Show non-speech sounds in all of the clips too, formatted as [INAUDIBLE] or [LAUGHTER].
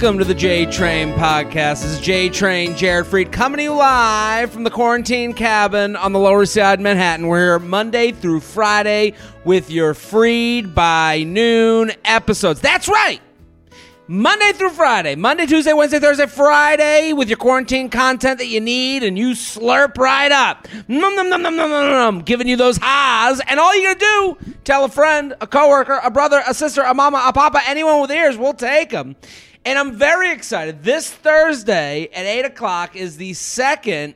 welcome to the J Train podcast. This is J Train, Jared Freid, coming to you live from the quarantine cabin on the Lower Side, Manhattan. We're here Monday through Friday with your Freid by noon episodes. That's right. Monday through Friday, Monday, Tuesday, Wednesday, Thursday, Friday, with your quarantine content that you need, and you slurp right up. Giving you those highs. And all you gotta do, tell a friend, a coworker, a brother, a sister, a mama, a papa, anyone with ears, we'll take them. And I'm very excited. This Thursday at 8 o'clock is the second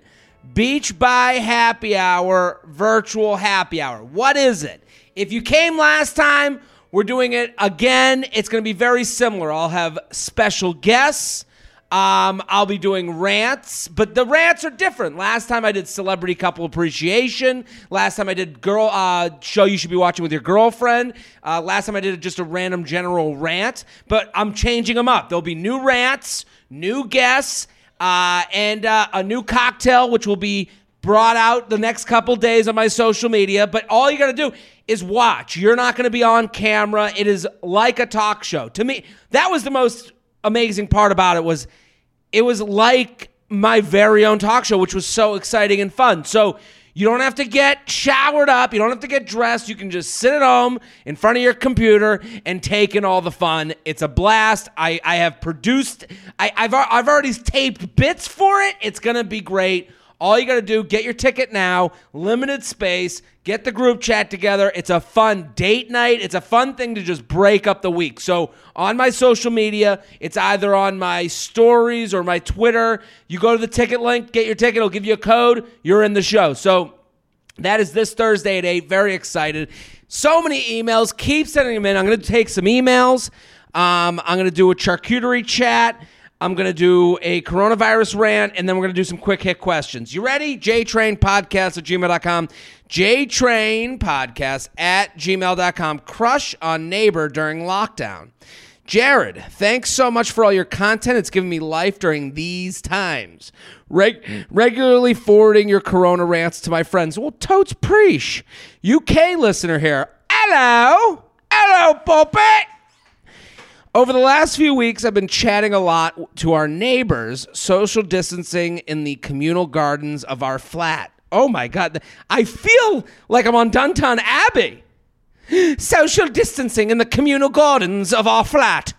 Beach by Happy Hour virtual happy hour. What is it? If you came last time, we're doing it again. It's going to be very similar. I'll have special guests. Um, I'll be doing rants, but the rants are different. Last time I did celebrity couple appreciation. Last time I did girl uh, show you should be watching with your girlfriend. Uh, last time I did just a random general rant, but I'm changing them up. There'll be new rants, new guests, uh, and uh, a new cocktail, which will be brought out the next couple days on my social media. But all you got to do is watch. You're not going to be on camera. It is like a talk show. To me, that was the most amazing part about it was it was like my very own talk show, which was so exciting and fun. So you don't have to get showered up. You don't have to get dressed. You can just sit at home in front of your computer and take in all the fun. It's a blast. I, I have produced, I, I've, I've already taped bits for it. It's going to be great. All you got to do, get your ticket now, limited space, get the group chat together. It's a fun date night. It's a fun thing to just break up the week. So, on my social media, it's either on my stories or my Twitter. You go to the ticket link, get your ticket, it'll give you a code, you're in the show. So, that is this Thursday at 8. Very excited. So many emails. Keep sending them in. I'm going to take some emails. Um, I'm going to do a charcuterie chat. I'm going to do a coronavirus rant, and then we're going to do some quick hit questions. You ready? JTrain Podcast at gmail.com. JTrain Podcast at gmail.com. Crush on neighbor during lockdown. Jared, thanks so much for all your content. It's given me life during these times. Reg- regularly forwarding your corona rants to my friends. Well, totes preach. UK listener here. Hello. Hello, Pulpit. Over the last few weeks, I've been chatting a lot to our neighbors, social distancing in the communal gardens of our flat. Oh my God. I feel like I'm on Downton Abbey. [GASPS] Social distancing in the communal gardens of our flat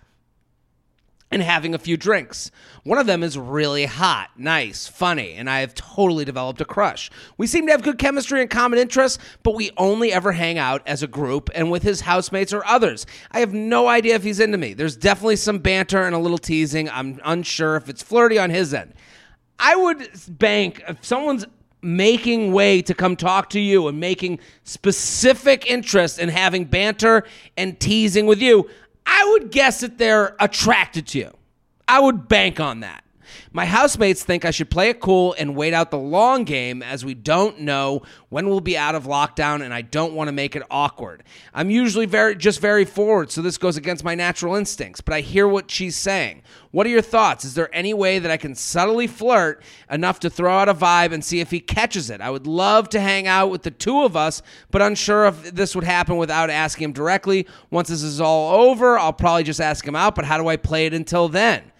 and having a few drinks. One of them is really hot, nice, funny, and I have totally developed a crush. We seem to have good chemistry and common interests, but we only ever hang out as a group and with his housemates or others. I have no idea if he's into me. There's definitely some banter and a little teasing. I'm unsure if it's flirty on his end. I would bank if someone's making way to come talk to you and making specific interest in having banter and teasing with you, I would guess that they're attracted to you. I would bank on that. My housemates think I should play it cool and wait out the long game as we don't know when we'll be out of lockdown and I don't want to make it awkward. I'm usually very just very forward, so this goes against my natural instincts, but I hear what she's saying. What are your thoughts? Is there any way that I can subtly flirt enough to throw out a vibe and see if he catches it? I would love to hang out with the two of us, but unsure if this would happen without asking him directly. Once this is all over, I'll probably just ask him out, but how do I play it until then?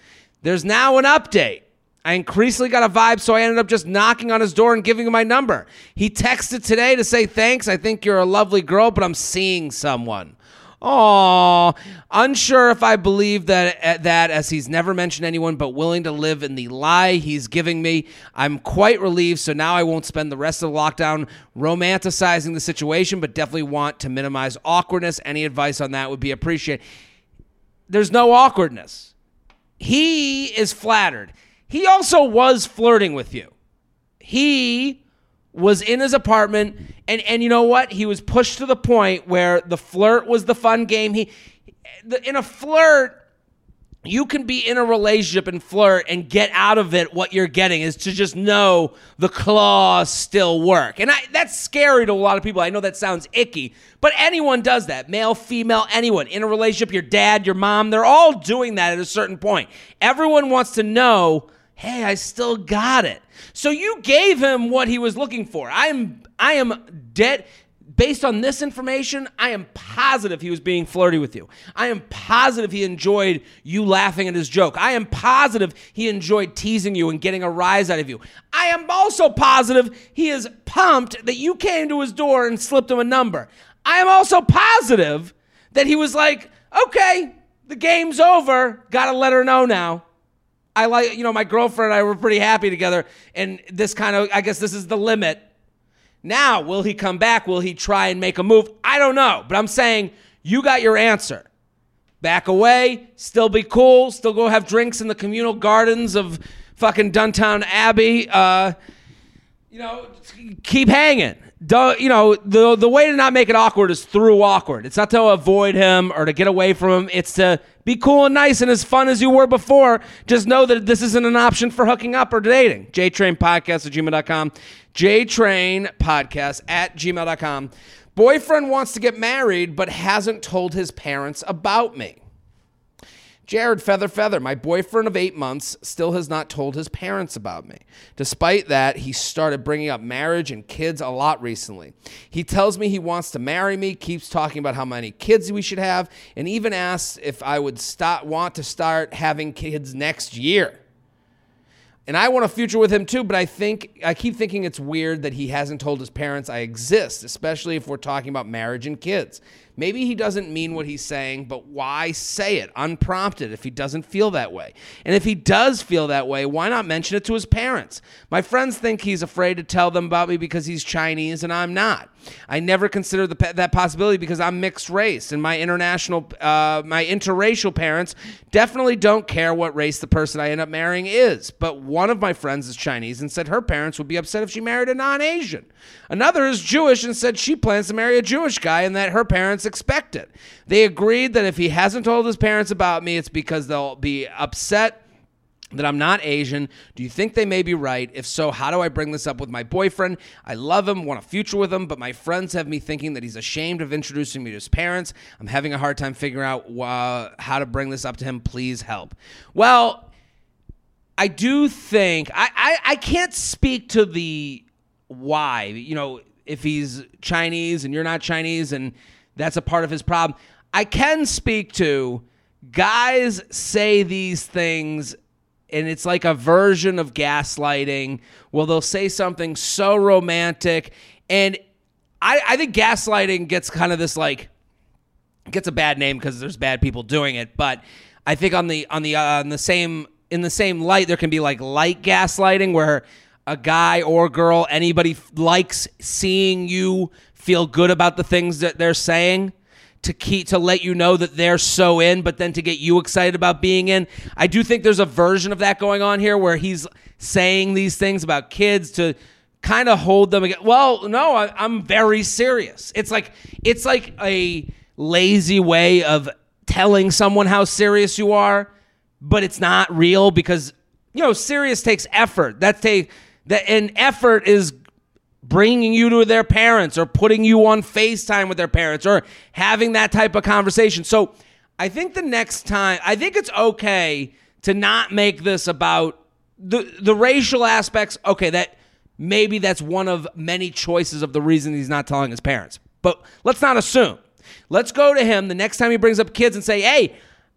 There's now an update. I increasingly got a vibe, so I ended up just knocking on his door and giving him my number. He texted today to say thanks. I think you're a lovely girl, but I'm seeing someone. Aw, unsure if I believe that uh, that as he's never mentioned anyone, but willing to live in the lie he's giving me. I'm quite relieved, so now I won't spend the rest of the lockdown romanticizing the situation, but definitely want to minimize awkwardness. Any advice on that would be appreciated. There's no awkwardness he is flattered. He also was flirting with you. He was in his apartment and and you know what? He was pushed to the point where the flirt was the fun game. He in a flirt you can be in a relationship and flirt and get out of it what you're getting is to just know the claws still work. And I, that's scary to a lot of people. I know that sounds icky, but anyone does that. Male, female, anyone in a relationship, your dad, your mom, they're all doing that at a certain point. Everyone wants to know, "Hey, I still got it." So you gave him what he was looking for. I am I am dead Based on this information, I am positive he was being flirty with you. I am positive he enjoyed you laughing at his joke. I am positive he enjoyed teasing you and getting a rise out of you. I am also positive he is pumped that you came to his door and slipped him a number. I am also positive that he was like, okay, the game's over. Gotta let her know now. I like, you know, my girlfriend and I were pretty happy together, and this kind of, I guess this is the limit. Now, will he come back? Will he try and make a move? I don't know, but I'm saying you got your answer. Back away, still be cool, still go have drinks in the communal gardens of fucking Downton Abbey. Uh, you know, keep hanging. Don't, you know, the the way to not make it awkward is through awkward. It's not to avoid him or to get away from him. It's to be cool and nice and as fun as you were before. Just know that this isn't an option for hooking up or dating. JTrain Podcast at gmail.com. JTrain Podcast at gmail.com. Boyfriend wants to get married but hasn't told his parents about me. Jared Feather Feather, my boyfriend of eight months, still has not told his parents about me. Despite that, he started bringing up marriage and kids a lot recently. He tells me he wants to marry me, keeps talking about how many kids we should have, and even asks if I would start, want to start having kids next year. And I want a future with him too, but I think I keep thinking it's weird that he hasn't told his parents I exist, especially if we're talking about marriage and kids. Maybe he doesn't mean what he's saying, but why say it unprompted if he doesn't feel that way? And if he does feel that way, why not mention it to his parents? My friends think he's afraid to tell them about me because he's Chinese and I'm not. I never considered the, that possibility because I'm mixed race, and my international, uh, my interracial parents definitely don't care what race the person I end up marrying is. But one of my friends is Chinese and said her parents would be upset if she married a non-Asian. Another is Jewish and said she plans to marry a Jewish guy and that her parents expect it. They agreed that if he hasn't told his parents about me, it's because they'll be upset that I'm not Asian. Do you think they may be right? If so, how do I bring this up with my boyfriend? I love him, want a future with him, but my friends have me thinking that he's ashamed of introducing me to his parents. I'm having a hard time figuring out uh, how to bring this up to him. Please help. Well, I do think I, I, I can't speak to the why. You know, if he's Chinese and you're not Chinese and that's a part of his problem. I can speak to guys say these things and it's like a version of gaslighting. Well, they'll say something so romantic, and I, I think gaslighting gets kind of this like gets a bad name because there's bad people doing it. But I think on the on the uh, on the same in the same light, there can be like light gaslighting where a guy or girl, anybody likes seeing you feel good about the things that they're saying to keep to let you know that they're so in, but then to get you excited about being in. I do think there's a version of that going on here where he's saying these things about kids to kind of hold them. Well, no, I, I'm very serious. It's like it's like a lazy way of telling someone how serious you are, but it's not real because you know serious takes effort. That take that and effort is bringing you to their parents or putting you on FaceTime with their parents or having that type of conversation. So I think the next time, I think it's okay to not make this about the the racial aspects. Okay, that maybe that's one of many choices of the reason he's not telling his parents. But let's not assume. Let's go to him the next time he brings up kids and say, "Hey,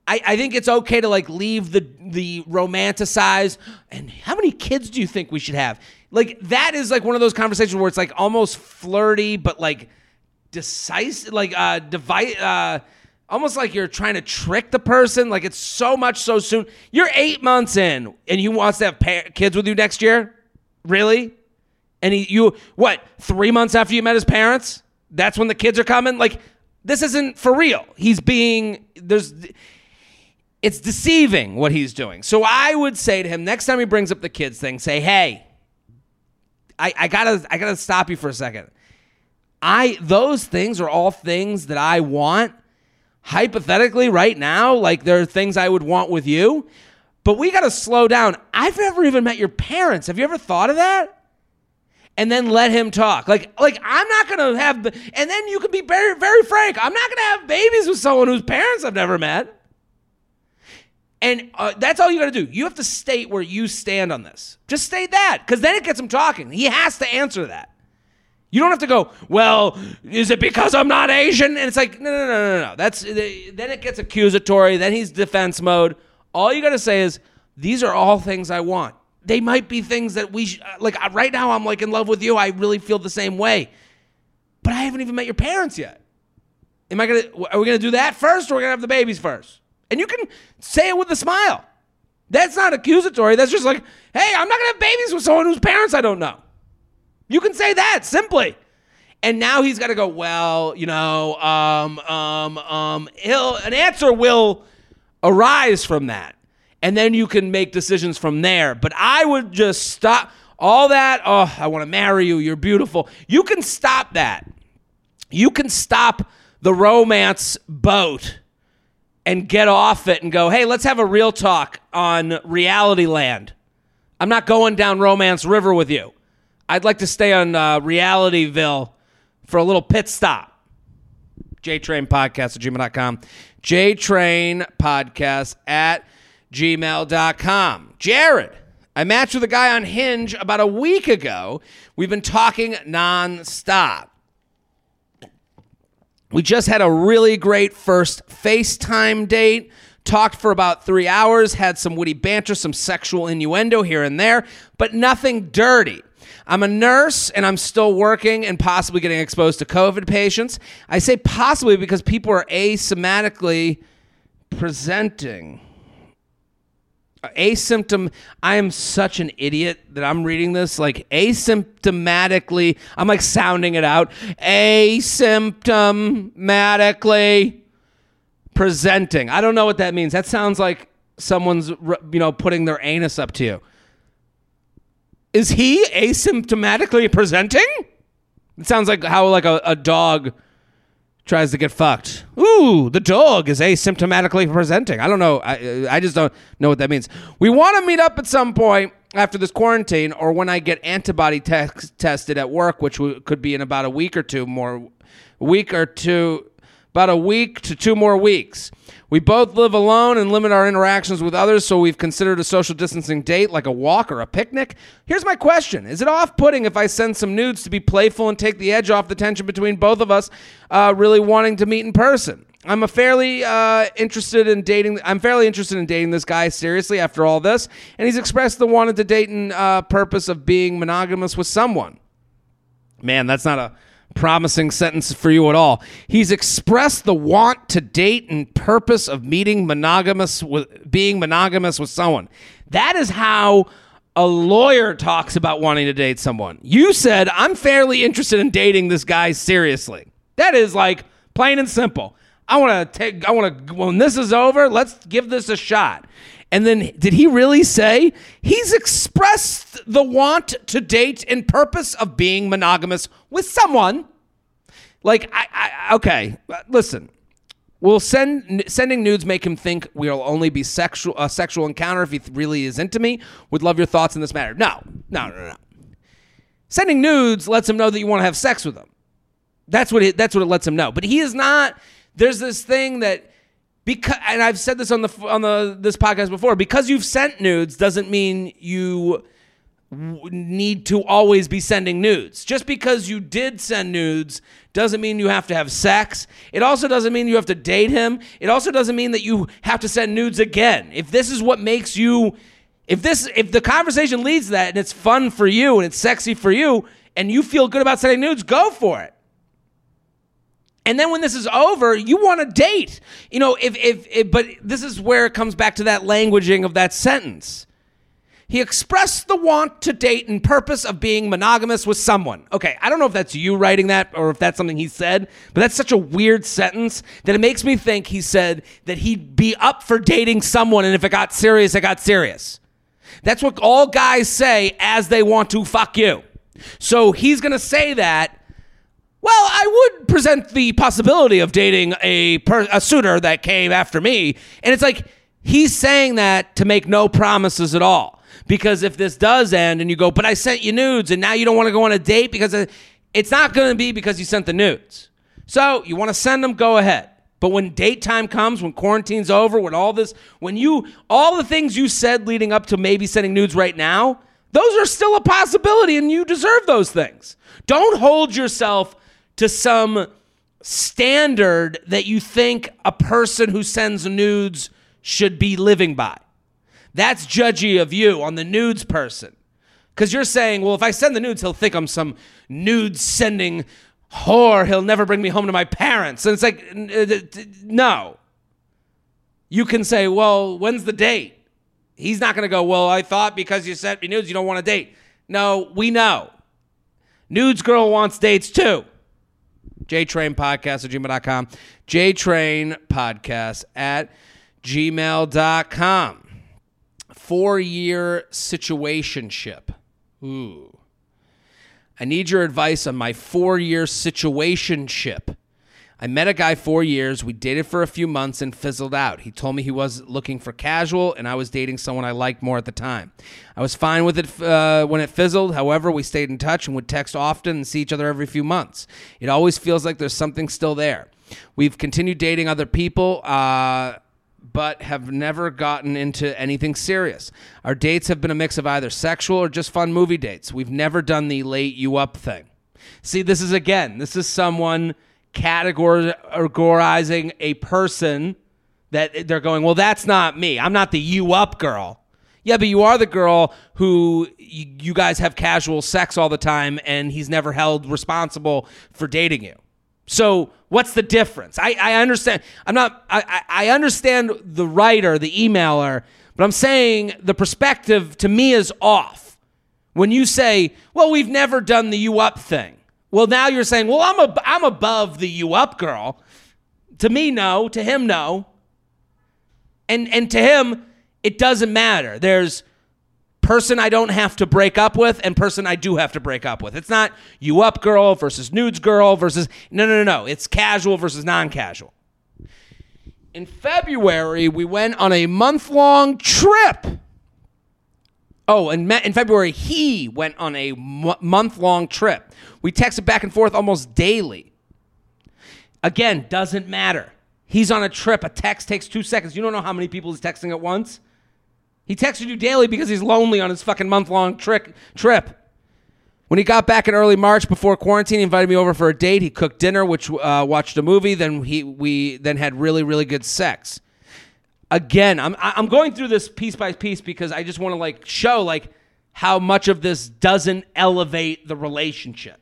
I, I think it's okay to like leave the the romanticize and how many kids do you think we should have? Like that is like one of those conversations where it's like almost flirty, but like decisive, like uh, divide, uh, almost like you're trying to trick the person. Like it's so much so soon. You're eight months in, and he wants to have pa- kids with you next year. Really? And he, you, what? Three months after you met his parents, that's when the kids are coming. Like this isn't for real. He's being there's. It's deceiving what he's doing. So I would say to him next time he brings up the kids thing, say, "Hey, I, I gotta I gotta stop you for a second. I those things are all things that I want hypothetically right now. Like there are things I would want with you, but we gotta slow down. I've never even met your parents. Have you ever thought of that? And then let him talk. Like like I'm not gonna have. And then you can be very very frank. I'm not gonna have babies with someone whose parents I've never met. And uh, that's all you got to do. You have to state where you stand on this. Just state that, because then it gets him talking. He has to answer that. You don't have to go, well, is it because I'm not Asian? And it's like, no, no, no, no, no. That's then it gets accusatory. Then he's defense mode. All you got to say is, these are all things I want. They might be things that we sh- like. Right now, I'm like in love with you. I really feel the same way, but I haven't even met your parents yet. Am I gonna? Are we gonna do that first, or are we gonna have the babies first? And you can say it with a smile. That's not accusatory. That's just like, hey, I'm not gonna have babies with someone whose parents I don't know. You can say that simply. And now he's got to go, well, you know, um, um, um, he'll, an answer will arise from that. And then you can make decisions from there. But I would just stop all that. Oh, I want to marry you. You're beautiful. You can stop that. You can stop the romance boat and get off it and go, hey, let's have a real talk on reality land. I'm not going down Romance River with you. I'd like to stay on uh, Realityville for a little pit stop. JTrain Podcast at gmail.com. JTrain Podcast at gmail.com. Jared, I matched with a guy on Hinge about a week ago. We've been talking nonstop. We just had a really great first FaceTime date. Talked for about three hours, had some witty banter, some sexual innuendo here and there, but nothing dirty. I'm a nurse and I'm still working and possibly getting exposed to COVID patients. I say possibly because people are asymptomatically presenting. Asymptom. I am such an idiot that I'm reading this like asymptomatically. I'm like sounding it out. Asymptomatically presenting. I don't know what that means. That sounds like someone's you know putting their anus up to you. Is he asymptomatically presenting? It sounds like how like a, a dog tries to get fucked. Ooh, the dog is asymptomatically presenting. I don't know. I uh, I just don't know what that means. We want to meet up at some point after this quarantine, or when I get antibody te- tested at work, which could be in about a week or two more, week or two, about a week to two more weeks. We both live alone and limit our interactions with others, so we've considered a social distancing date like a walk or a picnic. Here's my question Is it off putting if I send some nudes to be playful and take the edge off the tension between both of us uh, really wanting to meet in person? I'm a fairly uh, interested in dating. I'm fairly interested in dating this guy seriously after all this, and he's expressed the wanted to date and uh, purpose of being monogamous with someone. Man, that's not a promising sentence for you at all. He's expressed the want to date and purpose of meeting monogamous with being monogamous with someone. That is how a lawyer talks about wanting to date someone. You said, I'm fairly interested in dating this guy seriously. That is like plain and simple. I want to take, I want to, when this is over, let's give this a shot. And then did he really say he's expressed the want to date and purpose of being monogamous with someone? Like, I, I okay, listen. Will send sending nudes make him think we'll only be sexual a sexual encounter if he really is into me? Would love your thoughts in this matter. No, no, no, no. Sending nudes lets him know that you want to have sex with him. That's what it, that's what it lets him know. But he is not. There's this thing that because and I've said this on the on the this podcast before because you've sent nudes doesn't mean you need to always be sending nudes. Just because you did send nudes doesn't mean you have to have sex. It also doesn't mean you have to date him. It also doesn't mean that you have to send nudes again. If this is what makes you if this if the conversation leads to that and it's fun for you and it's sexy for you and you feel good about sending nudes, go for it. And then when this is over, you want to date. You know, if, if, if, but this is where it comes back to that languaging of that sentence. He expressed the want to date and purpose of being monogamous with someone. Okay, I don't know if that's you writing that or if that's something he said, but that's such a weird sentence that it makes me think he said that he'd be up for dating someone and if it got serious, it got serious. That's what all guys say as they want to fuck you. So he's to say that well, I would present the possibility of dating a per- a suitor that came after me, and it's like he's saying that to make no promises at all. Because if this does end and you go, but I sent you nudes, and now you don't want to go on a date because it's not going to be because you sent the nudes. So you want to send them, go ahead. But when date time comes, when quarantine's over, when all this, when you, all the things you said leading up to maybe sending nudes right now, Those are still a possibility, and you deserve those things. Don't hold yourself to some standard that you think a person who sends nudes should be living by. That's judgy of you on the nudes person. Because you're saying, well, if I send the nudes, he'll think I'm some nude sending whore. He'll never bring me home to my parents. And it's like, uh, no. You can say, well, when's the date? He's not going to go, well, I thought because you sent me nudes, you don't want a date. No, we know. Nudes girl wants dates too. JTrain Podcast at gmail.com. JTrain Podcast at gmail.com. Four year situationship. Ooh. I need your advice on my four year situationship. I met a guy four years. We dated for a few months and fizzled out. He told me he was looking for casual, and I was dating someone I liked more at the time. I was fine with it uh, when it fizzled. However, we stayed in touch and would text often and see each other every few months. It always feels like there's something still there. We've continued dating other people. Uh, but have never gotten into anything serious. Our dates have been a mix of either sexual or just fun movie dates. We've never done the late you up thing. See, this is again, this is someone categorizing a person that they're going, well, that's not me. I'm not the you up girl. Yeah, but you are the girl who you guys have casual sex all the time and he's never held responsible for dating you. So what's the difference? I, I understand. I'm not. I, I understand the writer, the emailer, but I'm saying the perspective to me is off. When you say, "Well, we've never done the you up thing," well, now you're saying, "Well, I'm a, I'm above the you up girl." To me, no. To him, no. And and to him, it doesn't matter. There's person I don't have to break up with and person I do have to break up with. It's not you up girl versus nudes girl versus no no no no. It's casual versus non-casual. In February, we went on a month-long trip. Oh, and in February, he went on a month-long trip. We texted back and forth almost daily. Again, doesn't matter. He's on a trip. A text takes two seconds. You don't know how many people he's texting at once. He texted you daily because he's lonely on his fucking month long trip. When he got back in early March before quarantine, he invited me over for a date. He cooked dinner, which uh, watched a movie. Then he we then had really really good sex. Again, I'm I'm going through this piece by piece because I just want to like show like how much of this doesn't elevate the relationship.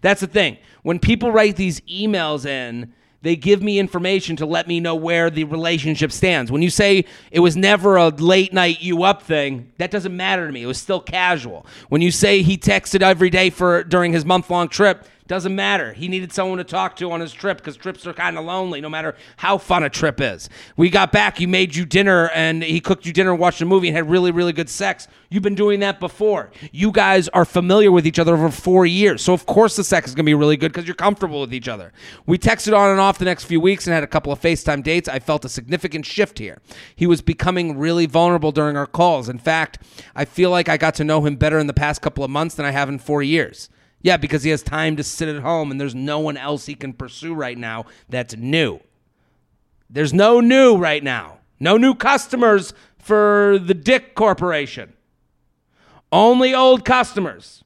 That's the thing. When people write these emails in they give me information to let me know where the relationship stands. When you say it was never a late night you up thing, that doesn't matter to me. It was still casual. When you say he texted every day for during his month long trip, doesn't matter. He needed someone to talk to on his trip because trips are kind of lonely, no matter how fun a trip is. We got back, he made you dinner and he cooked you dinner and watched a movie and had really, really good sex. You've been doing that before. You guys are familiar with each other over four years. So, of course, the sex is going to be really good because you're comfortable with each other. We texted on and off the next few weeks and had a couple of FaceTime dates. I felt a significant shift here. He was becoming really vulnerable during our calls. In fact, I feel like I got to know him better in the past couple of months than I have in four years. Yeah, because he has time to sit at home and there's no one else he can pursue right now that's new. There's no new right now. No new customers for the Dick Corporation. Only old customers.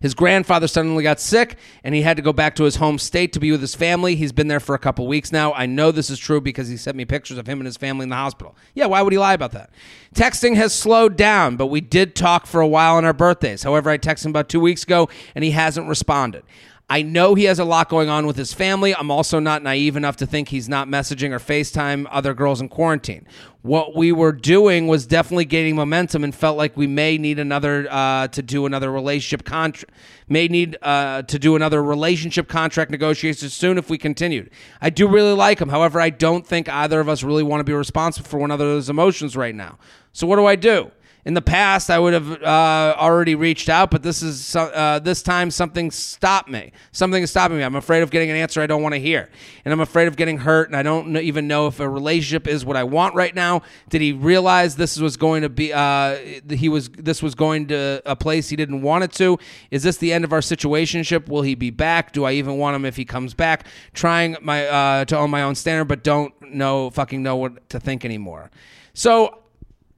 His grandfather suddenly got sick and he had to go back to his home state to be with his family. He's been there for a couple weeks now. I know this is true because he sent me pictures of him and his family in the hospital. Yeah, why would he lie about that? Texting has slowed down, but we did talk for a while on our birthdays. However, I texted him about two weeks ago and he hasn't responded. I know he has a lot going on with his family. I'm also not naive enough to think he's not messaging or FaceTime other girls in quarantine. What we were doing was definitely gaining momentum and felt like we may need another uh, to do another relationship contract. May need uh, to do another relationship contract negotiations soon if we continued. I do really like him. However, I don't think either of us really want to be responsible for one another's emotions right now. So what do I do? In the past I would have uh, already reached out, but this is uh, this time something stopped me. Something is stopping me. I'm afraid of getting an answer I don't want to hear, and I'm afraid of getting hurt. And I don't even know if a relationship is what I want right now. Did he realize this was going to be? Uh, he was. This was going to a place he didn't want it to. Is this the end of our situationship? Will he be back? Do I even want him if he comes back? Trying my uh, to own my own standard, but don't know fucking know what to think anymore. So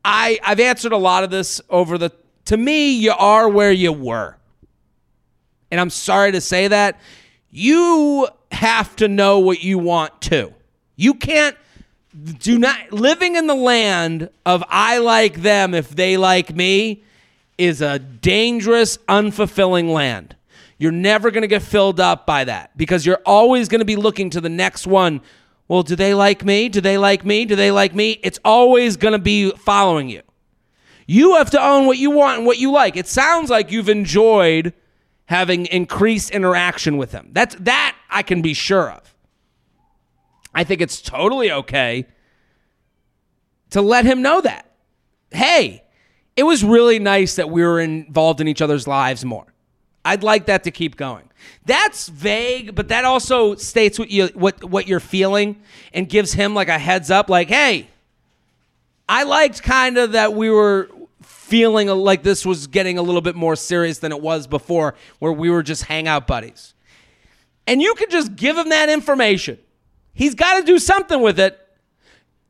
I I've answered a lot of this over the. To me, you are where you were, and I'm sorry to say that. You have to know what you want to. You can't do not living in the land of I like them if they like me is a dangerous, unfulfilling land. You're never going to get filled up by that because you're always going to be looking to the next one. Well, do they like me? Do they like me? Do they like me? It's always going to be following you. You have to own what you want and what you like. It sounds like you've enjoyed having increased interaction with him. That's that I can be sure of. I think it's totally okay to let him know that. Hey, it was really nice that we were involved in each other's lives more. I'd like that to keep going. That's vague, but that also states what you what what you're feeling and gives him like a heads up like, "Hey, I liked kind of that we were feeling like this was getting a little bit more serious than it was before where we were just hangout buddies." And you can just give him that information. He's got to do something with it.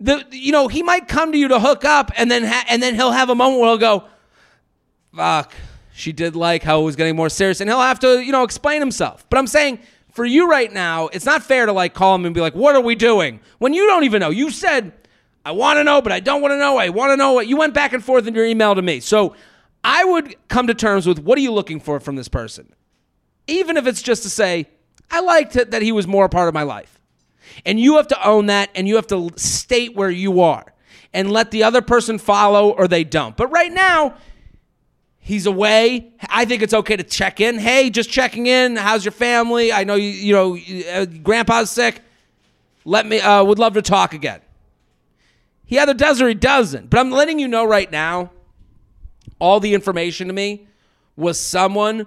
The you know, he might come to you to hook up and then ha- and then he'll have a moment where he'll go, "Fuck, she did like how it was getting more serious and he'll have to you know explain himself. But i'm saying for you right now it's not fair to like call him and be like what are we doing? When you don't even know. You said i want to know but i don't want to know. I want to know what you went back and forth in your email to me. So i would come to terms with what are you looking for from this person? Even if it's just to say i liked that he was more a part of my life. And you have to own that and you have to state where you are and let the other person follow or they don't. But right now He's away. I think it's okay to check in. Hey, just checking in. How's your family? I know you. You know, uh, grandpa's sick. Let me. Uh, would love to talk again. He either does or he doesn't. But I'm letting you know right now. All the information to me was someone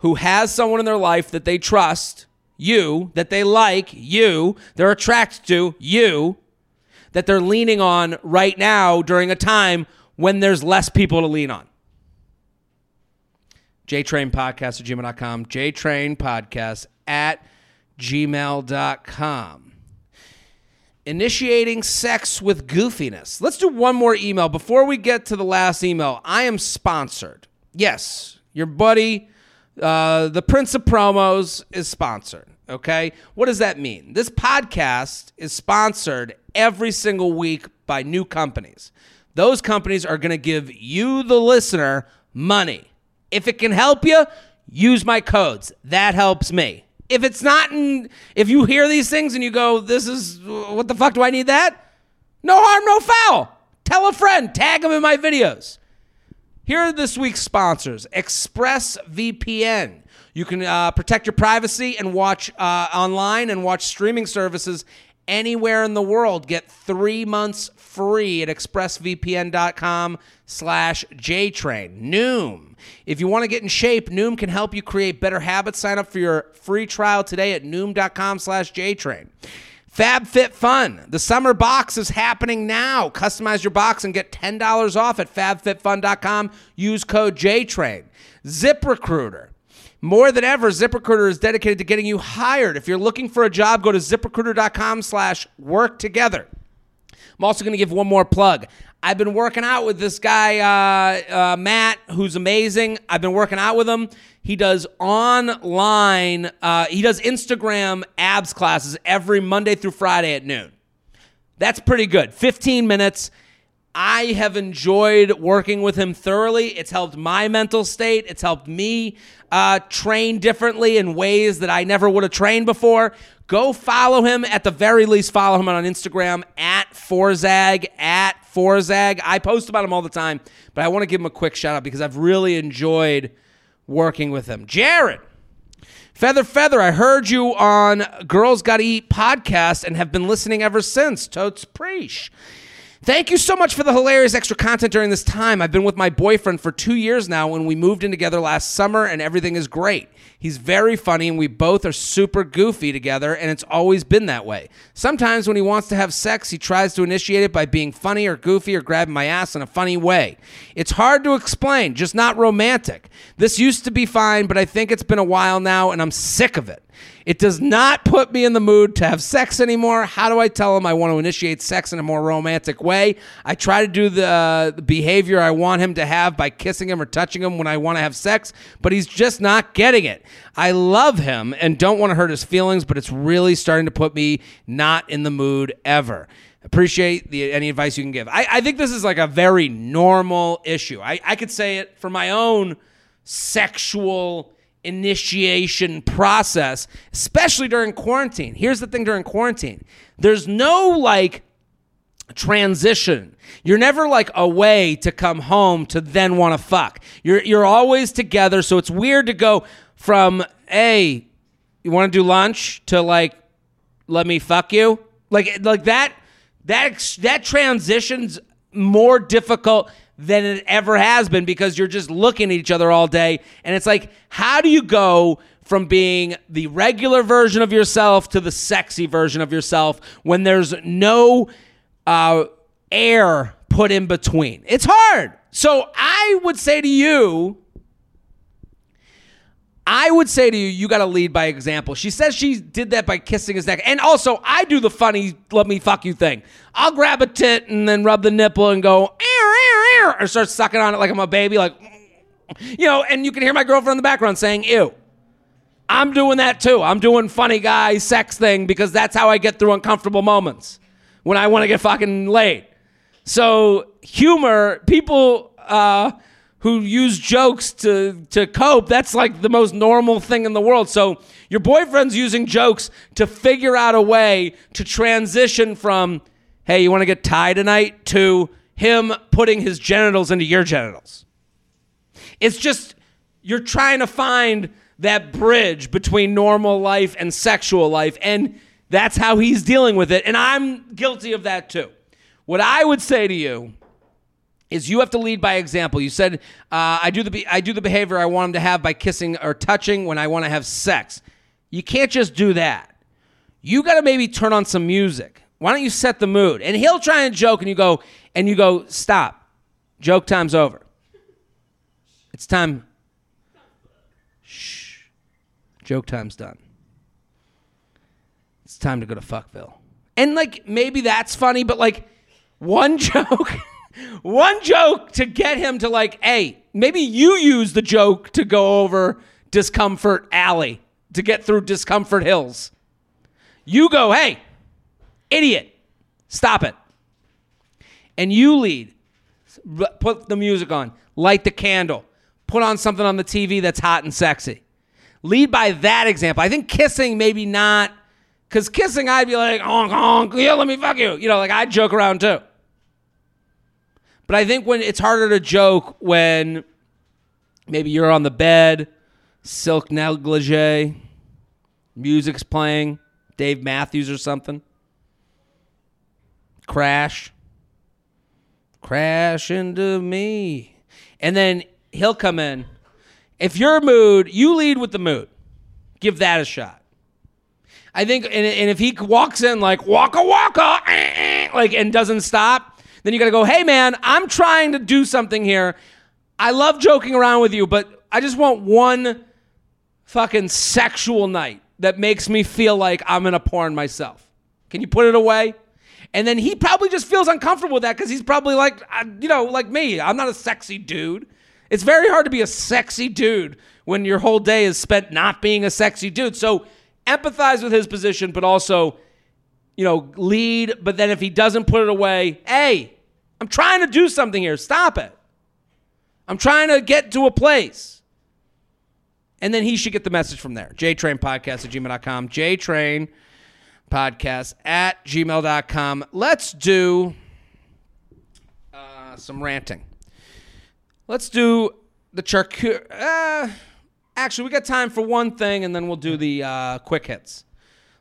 who has someone in their life that they trust, you, that they like, you, they're attracted to, you, that they're leaning on right now during a time when there's less people to lean on jtrainpodcast at gmail.com, jtrainpodcast at gmail.com. Initiating sex with goofiness. Let's do one more email. Before we get to the last email, I am sponsored. Yes, your buddy, uh, the Prince of Promos, is sponsored. Okay. What does that mean? This podcast is sponsored every single week by new companies. Those companies are going to give you, the listener, money. If it can help you, use my codes. That helps me. If it's not in, if you hear these things and you go, this is, what the fuck do I need that? No harm, no foul. Tell a friend, tag them in my videos. Here are this week's sponsors ExpressVPN. You can uh, protect your privacy and watch uh, online and watch streaming services anywhere in the world. Get three months free at expressvpn.com slash jtrain. Noom. If you want to get in shape, Noom can help you create better habits. Sign up for your free trial today at noom.com slash jtrain. FabFitFun. The summer box is happening now. Customize your box and get $10 off at fabfitfun.com. Use code JTRAIN. ZipRecruiter. More than ever, ZipRecruiter is dedicated to getting you hired. If you're looking for a job, go to ziprecruiter.com slash work together. I'm also going to give one more plug. I've been working out with this guy, uh, uh, Matt, who's amazing. I've been working out with him. He does online, uh, he does Instagram abs classes every Monday through Friday at noon. That's pretty good. 15 minutes. I have enjoyed working with him thoroughly. It's helped my mental state. It's helped me uh, train differently in ways that I never would have trained before. Go follow him. At the very least, follow him on Instagram at Forzag, at Forzag. I post about him all the time, but I want to give him a quick shout out because I've really enjoyed working with him. Jared. Feather Feather, I heard you on Girls Gotta Eat podcast and have been listening ever since. Totes Preach. Thank you so much for the hilarious extra content during this time. I've been with my boyfriend for two years now when we moved in together last summer, and everything is great. He's very funny, and we both are super goofy together, and it's always been that way. Sometimes when he wants to have sex, he tries to initiate it by being funny or goofy or grabbing my ass in a funny way. It's hard to explain, just not romantic. This used to be fine, but I think it's been a while now, and I'm sick of it. It does not put me in the mood to have sex anymore. How do I tell him I want to initiate sex in a more romantic way? I try to do the, uh, the behavior I want him to have by kissing him or touching him when I want to have sex, but he's just not getting it. I love him and don't want to hurt his feelings, but it's really starting to put me not in the mood ever. Appreciate the, any advice you can give. I, I think this is like a very normal issue. I, I could say it for my own sexual initiation process, especially during quarantine. Here's the thing during quarantine there's no like transition. You're never like away to come home to then want to fuck. You're you're always together, so it's weird to go from hey, you want to do lunch to like let me fuck you? Like like that that that transition's more difficult than it ever has been because you're just looking at each other all day. And it's like, how do you go from being the regular version of yourself to the sexy version of yourself when there's no uh, air put in between? It's hard. So I would say to you, I would say to you, you got to lead by example. She says she did that by kissing his neck. And also, I do the funny let me fuck you thing. I'll grab a tit and then rub the nipple and go, or start sucking on it like I'm a baby, like, you know, and you can hear my girlfriend in the background saying, ew. I'm doing that too. I'm doing funny guy sex thing because that's how I get through uncomfortable moments when I want to get fucking laid. So, humor, people, uh, who use jokes to to cope that's like the most normal thing in the world so your boyfriend's using jokes to figure out a way to transition from hey you want to get tied tonight to him putting his genitals into your genitals. It's just you're trying to find that bridge between normal life and sexual life, and that's how he's dealing with it. And I'm guilty of that too. What I would say to you is you have to lead by example. You said uh, I do the I do the behavior I want him to have by kissing or touching when I want to have sex. You can't just do that. You got to maybe turn on some music. Why don't you set the mood? And he'll try and joke, and you go, and you go, stop. Joke time's over. It's time. Shh. Joke time's done. It's time to go to Fuckville. And like maybe that's funny, but like one [LAUGHS] joke, one joke to get him to like, hey, maybe you use the joke to go over discomfort alley to get through discomfort hills. You go, hey, idiot, stop it and you lead. Put the music on, light the candle, put on something on the TV that's hot and sexy. Lead by that example. I think kissing, maybe not, because kissing, I'd be like, honk, honk, yeah, let me fuck you. You know, like I'd joke around too. But I think when it's harder to joke when maybe you're on the bed, silk negligee, music's playing, Dave Matthews or something, crash crash into me. And then he'll come in. If your mood, you lead with the mood. Give that a shot. I think, and, and if he walks in like waka waka, [LAUGHS] like and doesn't stop, then you got to go, hey man, I'm trying to do something here. I love joking around with you, but I just want one fucking sexual night that makes me feel like I'm in a porn myself. Can you put it away? And then he probably just feels uncomfortable with that because he's probably like, uh, you know, like me. I'm not a sexy dude. It's very hard to be a sexy dude when your whole day is spent not being a sexy dude. So empathize with his position, but also, you know, lead. But then if he doesn't put it away, hey, I'm trying to do something here. Stop it. I'm trying to get to a place. And then he should get the message from there. JTrain Podcast at gmail.com. JTrain podcast at gmail.com. Let's do uh, some ranting. Let's do the charcuterie. Uh, actually, we got time for one thing, and then we'll do the uh, quick hits.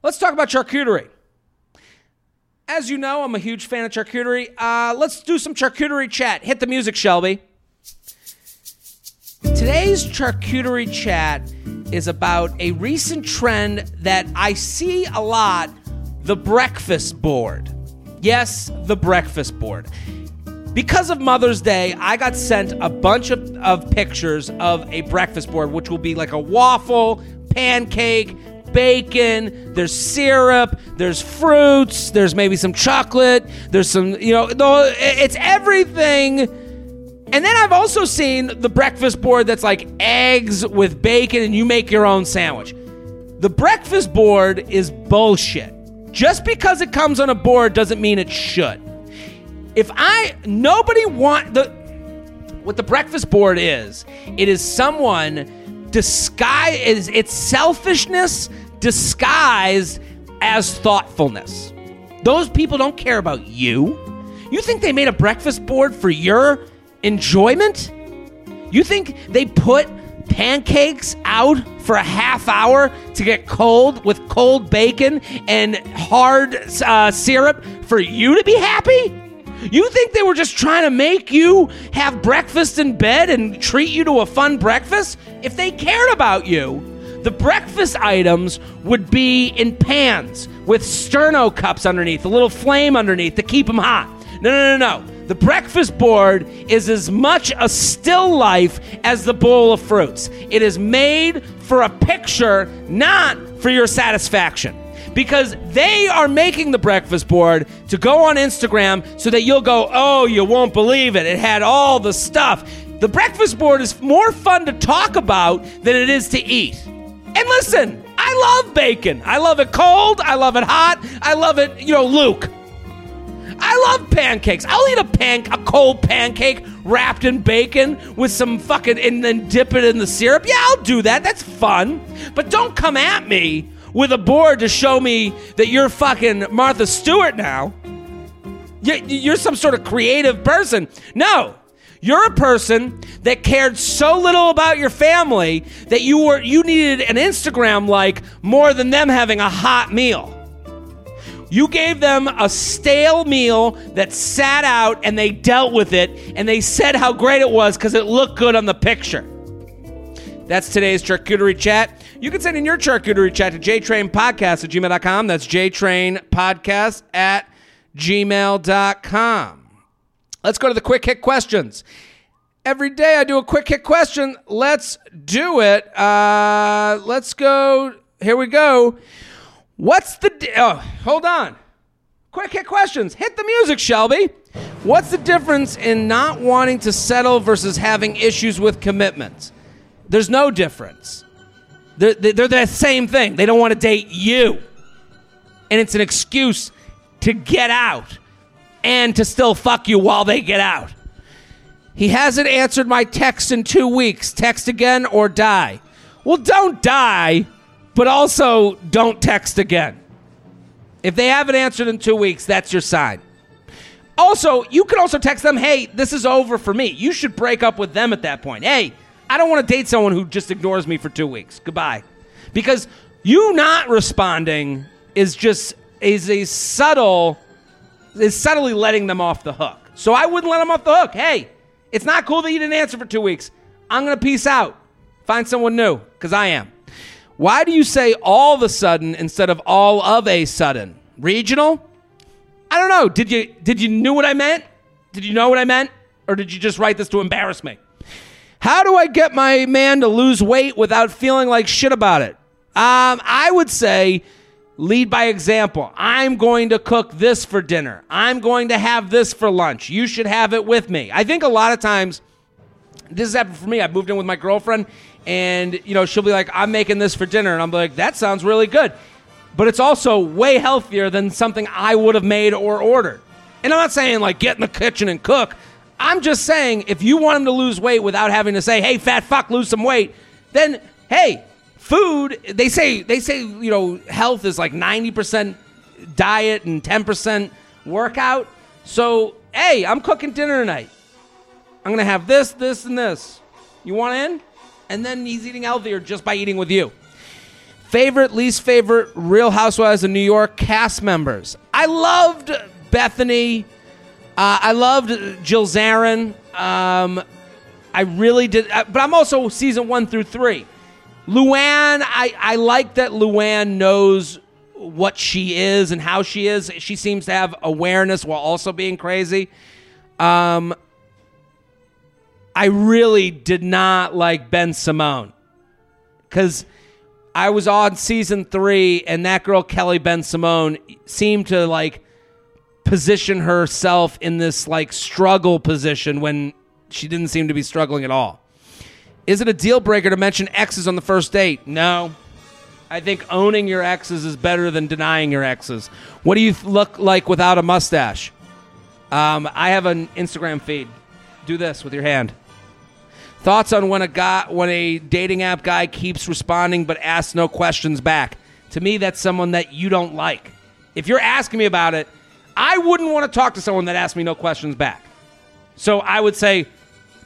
Let's talk about charcuterie. As you know, I'm a huge fan of charcuterie. Uh, let's do some charcuterie chat. Hit the music, Shelby. Today's charcuterie chat is about a recent trend that I see a lot the breakfast board. Yes, the breakfast board. Because of Mother's Day, I got sent a bunch of, of pictures of a breakfast board, which will be like a waffle, pancake, bacon, there's syrup, there's fruits, there's maybe some chocolate, there's some, you know, it's everything. And then I've also seen the breakfast board that's like eggs with bacon and you make your own sandwich. The breakfast board is bullshit. Just because it comes on a board doesn't mean it should. If I nobody want the what the breakfast board is, it is someone disguise is it's selfishness disguised as thoughtfulness. Those people don't care about you. You think they made a breakfast board for your enjoyment? You think they put pancakes out for a half hour to get cold with cold bacon and hard uh, syrup for you to be happy? You think they were just trying to make you have breakfast in bed and treat you to a fun breakfast? If they cared about you, the breakfast items would be in pans with sterno cups underneath, a little flame underneath to keep them hot. No, no, no, no. The breakfast board is as much a still life as the bowl of fruits. It is made for a picture, not for your satisfaction. Because they are making the breakfast board to go on Instagram so that you'll go, oh, you won't believe it. It had all the stuff. The breakfast board is more fun to talk about than it is to eat. And listen, I love bacon. I love it cold. I love it hot. I love it, you know, Luke. I love pancakes. I'll eat a pan, a cold pancake wrapped in bacon with some fucking, and then dip it in the syrup. Yeah, I'll do that. That's fun. But don't come at me with a board to show me that you're fucking Martha Stewart now. You're some sort of creative person. No, you're a person that cared so little about your family that you were you needed an Instagram like more than them having a hot meal. You gave them a stale meal that sat out and they dealt with it and they said how great it was because it looked good on the picture. That's today's charcuterie chat. You can send in your charcuterie chat to jtrainpodcast at gmail.com. That's jtrainpodcast at gmail.com. Let's go to the quick hit questions. Every day I do a quick hit question. Let's do it. Uh, let's go. Here we go. What's the. Di- oh, hold on. Quick hit questions. Hit the music, Shelby. What's the difference in not wanting to settle versus having issues with commitments? There's no difference. They're, they're the same thing. They don't want to date you. And it's an excuse to get out and to still fuck you while they get out. He hasn't answered my text in two weeks. Text again or die. Well, don't die, but also don't text again. If they haven't answered in two weeks, that's your sign. Also, you can also text them, hey, this is over for me. You should break up with them at that point. Hey, I don't want to date someone who just ignores me for two weeks. Goodbye. Because you not responding is just is a subtle is subtly letting them off the hook. So I wouldn't let them off the hook. Hey, it's not cool that you didn't answer for two weeks. I'm to peace out. Find someone new, because I am. Why do you say all of a sudden instead of all of a sudden? Regional? I don't know. Did you did you knew what I meant? Did you know what I meant? Or did you just write this to embarrass me? How do I get my man to lose weight without feeling like shit about it? Um, I would say lead by example. I'm going to cook this for dinner. I'm going to have this for lunch. You should have it with me. I think a lot of times, this has happened for me. I've moved in with my girlfriend, and you know she'll be like, "I'm making this for dinner," and I'm like, "That sounds really good," but it's also way healthier than something I would have made or ordered. And I'm not saying like get in the kitchen and cook. I'm just saying if you want him to lose weight without having to say, "Hey, fat fuck, lose some weight," then hey, food they say they say you know health is like 90% diet and 10% workout. So hey i'm cooking dinner tonight. I'm gonna have this this and this. You want in? And then he's eating healthier just by eating with you. Favorite least favorite real housewives of new york cast members. I loved Bethenny uh, i loved jill zarin um, i really did uh, but i'm also season one through three Luann, I, I like that Luann knows what she is and how she is. She seems to have awareness while also being crazy. Um, I really did not like Bensimon because I was on season three, and that girl Kelly Bensimon seemed to like position herself in this like struggle position when she didn't seem to be struggling at all. Is it a deal breaker to mention exes on the first date? No. I think owning your exes is better than denying your exes. What do you look like without a mustache? Um, I have an Instagram feed. Do this with your hand. Thoughts on when a guy, when a dating app guy keeps responding but asks no questions back? To me, that's someone that you don't like. If you're asking me about it, I wouldn't want to talk to someone that asks me no questions back. So I would say,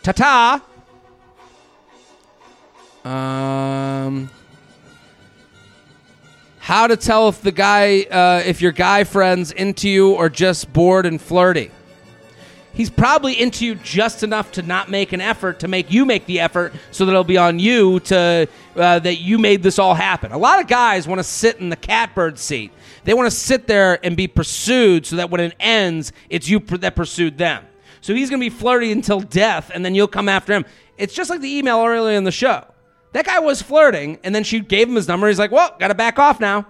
ta ta. Um, how to tell if the guy, uh, if your guy friend's into you or just bored and flirty. He's probably into you just enough to not make an effort to make you make the effort, so that it'll be on you to uh, that you made this all happen. A lot of guys want to sit in the catbird seat. They want to sit there and be pursued, so that when it ends, it's you that pursued them. So he's going to be flirty until death, and then you'll come after him. It's just like the email earlier in the show. That guy was flirting, and then she gave him his number. He's like, well, got to back off now.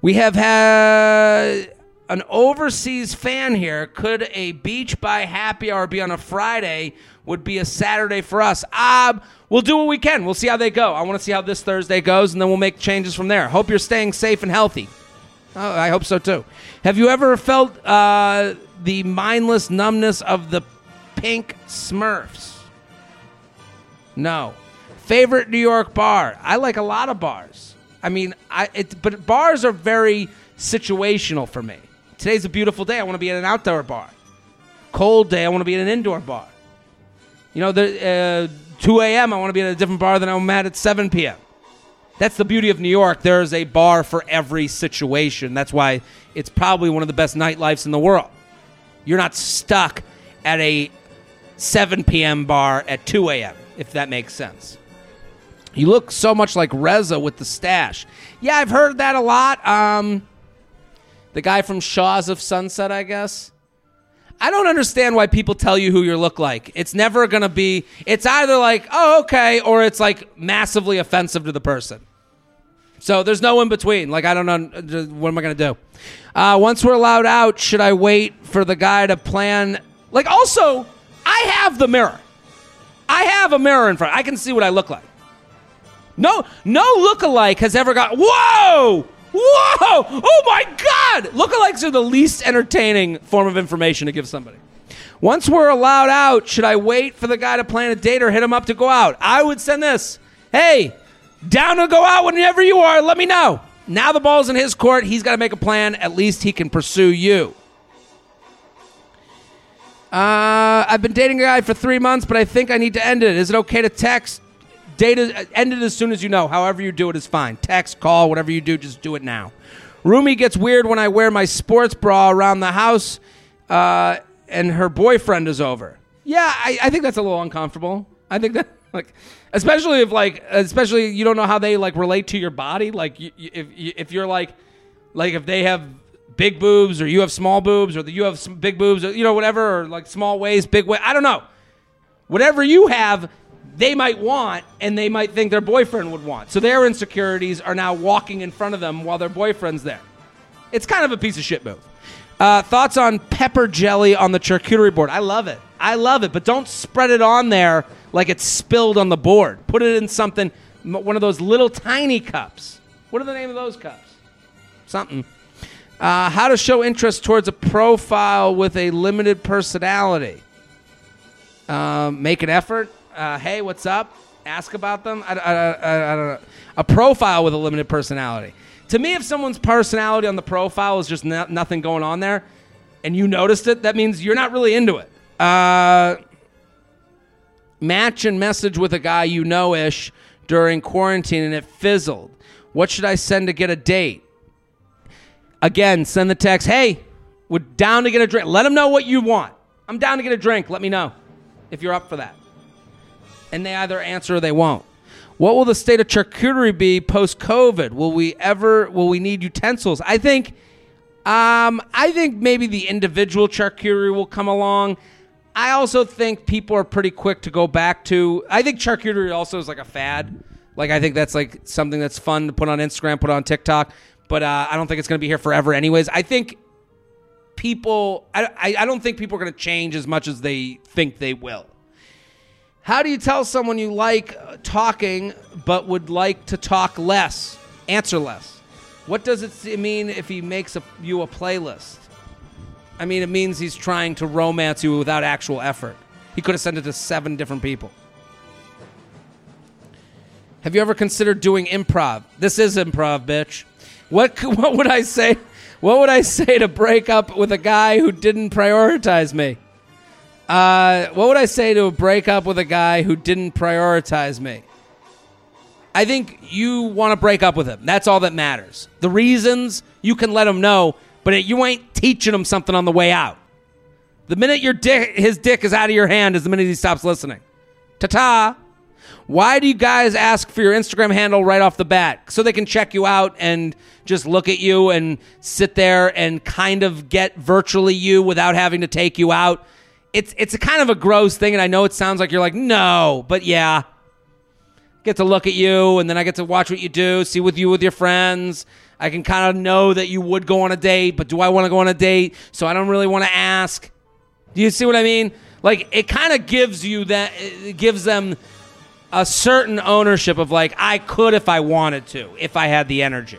We have had an overseas fan here. Could a beach by happy hour be on a Friday? Would be a Saturday for us. Ah, we'll do what we can. We'll see how they go. I want to see how this Thursday goes, and then we'll make changes from there. Hope you're staying safe and healthy. Oh, I hope so too. Have you ever felt uh, the mindless numbness of the pink Smurfs? No. Favorite New York bar? I like a lot of bars. I mean, I it, but bars are very situational for me. Today's a beautiful day. I want to be at an outdoor bar. Cold day. I want to be at an indoor bar. You know, the uh, 2 a.m. I want to be at a different bar than I'm at at 7 p.m. That's the beauty of New York. There is a bar for every situation. That's why it's probably one of the best nightlifes in the world. You're not stuck at a 7 p.m. bar at 2 a.m., if that makes sense. You look so much like Reza with the stash. Yeah, I've heard that a lot. Um, the guy from Shahs of Sunset, I guess. I don't understand why people tell you who you look like. It's never going to be, it's either like, oh, okay, or it's like massively offensive to the person. So there's no in between. Like, I don't know. What am I going to do? Uh, once we're allowed out, should I wait for the guy to plan? Like, also, I have the mirror. I have a mirror in front. I can see what I look like. No, no lookalike has ever got. Whoa! Whoa! Oh my God! Lookalikes are the least entertaining form of information to give somebody. Once we're allowed out, should I wait for the guy to plan a date or hit him up to go out? I would send this. Hey, down to go out whenever you are. Let me know. Now the ball's in his court. He's got to make a plan. At least he can pursue you. Uh, I've been dating a guy for three months, but I think I need to end it. Is it okay to text? Date it, end it as soon as you know. However you do it is fine. Text, call, whatever you do, just do it now. Roomie gets weird when I wear my sports bra around the house, uh, and her boyfriend is over. Yeah, I, I think that's a little uncomfortable. I think that [LAUGHS] like, especially if like, especially you don't know how they like relate to your body. Like, you, you, if if you're like, like if they have big boobs or you have small boobs or you have big boobs or you know whatever or like small waist, big waist. I don't know. Whatever you have, they might want and they might think their boyfriend would want. So their insecurities are now walking in front of them while their boyfriend's there. It's kind of a piece of shit move. Uh, thoughts on pepper jelly on the charcuterie board? I love it. I love it, but don't spread it on there like it's spilled on the board. Put it in something, one of those little tiny cups. What are the name of those cups? Something. Uh, how to show interest towards a profile with a limited personality. Um, make an effort uh, hey, what's up? Ask about them. I, I, I, I don't know. A profile with a limited personality. To me, if someone's personality on the profile is just no, nothing going on there, and you noticed it, that means you're not really into it. Uh, match and message with a guy you know ish during quarantine and it fizzled. What should I send to get a date? Again, send the text, hey, we're down to get a drink. Let them know what you want. I'm down to get a drink. Let me know if you're up for that and they either answer or they won't. What will the state of charcuterie be post COVID? Will we ever? Will we need utensils? I think. Um, I think maybe the individual charcuterie will come along. I also think people are pretty quick to go back to. I think charcuterie also is like a fad. Like I think that's like something that's fun to put on Instagram, put on TikTok. But uh, I don't think it's going to be here forever, anyways. I think people. I, I, I don't think people are going to change as much as they think they will. How do you tell someone you like uh, talking but would like to talk less? Answer less. What does it mean if he makes a, you a playlist? I mean, it means he's trying to romance you without actual effort. He could have sent it to seven different people. Have you ever considered doing improv? This is improv, bitch. What [LAUGHS] what would I say? What would I say to break up with a guy who didn't prioritize me? Uh, what would I say to break up with a guy who didn't prioritize me? I think you want to break up with him. That's all that matters. The reasons you can let him know, but you ain't teaching him something on the way out. The minute your dick, his dick is out of your hand is the minute he stops listening. Ta ta. Why do you guys ask for your Instagram handle right off the bat? So they can check you out and just look at you and sit there and kind of get virtually you without having to take you out. It's it's a kind of a gross thing, and I know it sounds like you're like no, but yeah, get to look at you, and then I get to watch what you do, see with you with your friends. I can kind of know that you would go on a date, but do I want to go on a date? So I don't really want to ask. Do you see what I mean? Like it kind of gives you that it gives them a certain ownership of like I could if I wanted to, if I had the energy.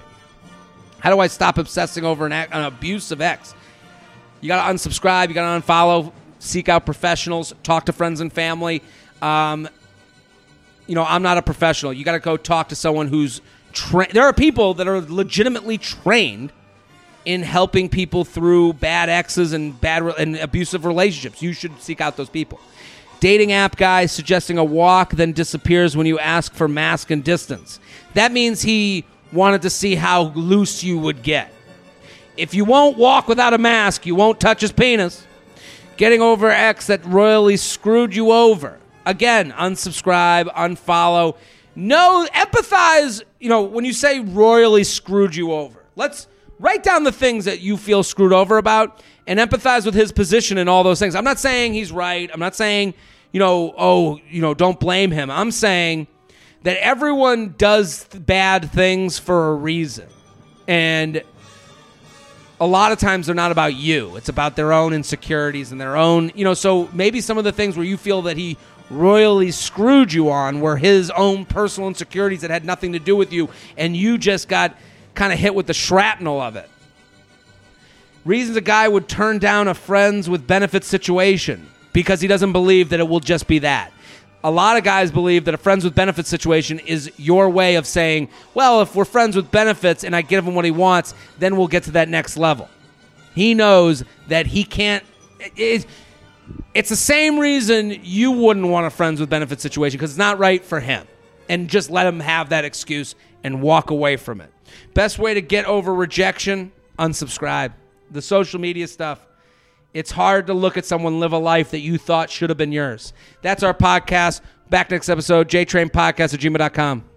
How do I stop obsessing over an, an abusive ex? You got to unsubscribe. You got to unfollow. Seek out professionals. Talk to friends and family. Um, you know, I'm not a professional. You got to go talk to someone who's trained. There are people that are legitimately trained in helping people through bad exes and bad re- and abusive relationships. You should seek out those people. Dating app guy suggesting a walk, then disappears when you ask for mask and distance. That means he wanted to see how loose you would get. If you won't walk without a mask, you won't touch his penis. Getting over X that royally screwed you over. Again, unsubscribe, unfollow. No, empathize. You know, when you say royally screwed you over, let's write down the things that you feel screwed over about and empathize with his position and all those things. I'm not saying he's right. I'm not saying you know, oh, you know, don't blame him. I'm saying that everyone does bad things for a reason. And a lot of times they're not about you. It's about their own insecurities and their own, you know, so maybe some of the things where you feel that he royally screwed you on were his own personal insecurities that had nothing to do with you and you just got kind of hit with the shrapnel of it. Reasons a guy would turn down a friends with benefits situation because he doesn't believe that it will just be that. A lot of guys believe that a friends with benefits situation is your way of saying, well, if we're friends with benefits and I give him what he wants, then we'll get to that next level. He knows that he can't. It, it's the same reason you wouldn't want a friends with benefits situation because it's not right for him. And just let him have that excuse and walk away from it. Best way to get over rejection unsubscribe. The social media stuff it's hard to look at someone live a life that you thought should have been yours. That's our podcast. Back next episode, JTrainPodcast at gmail.com.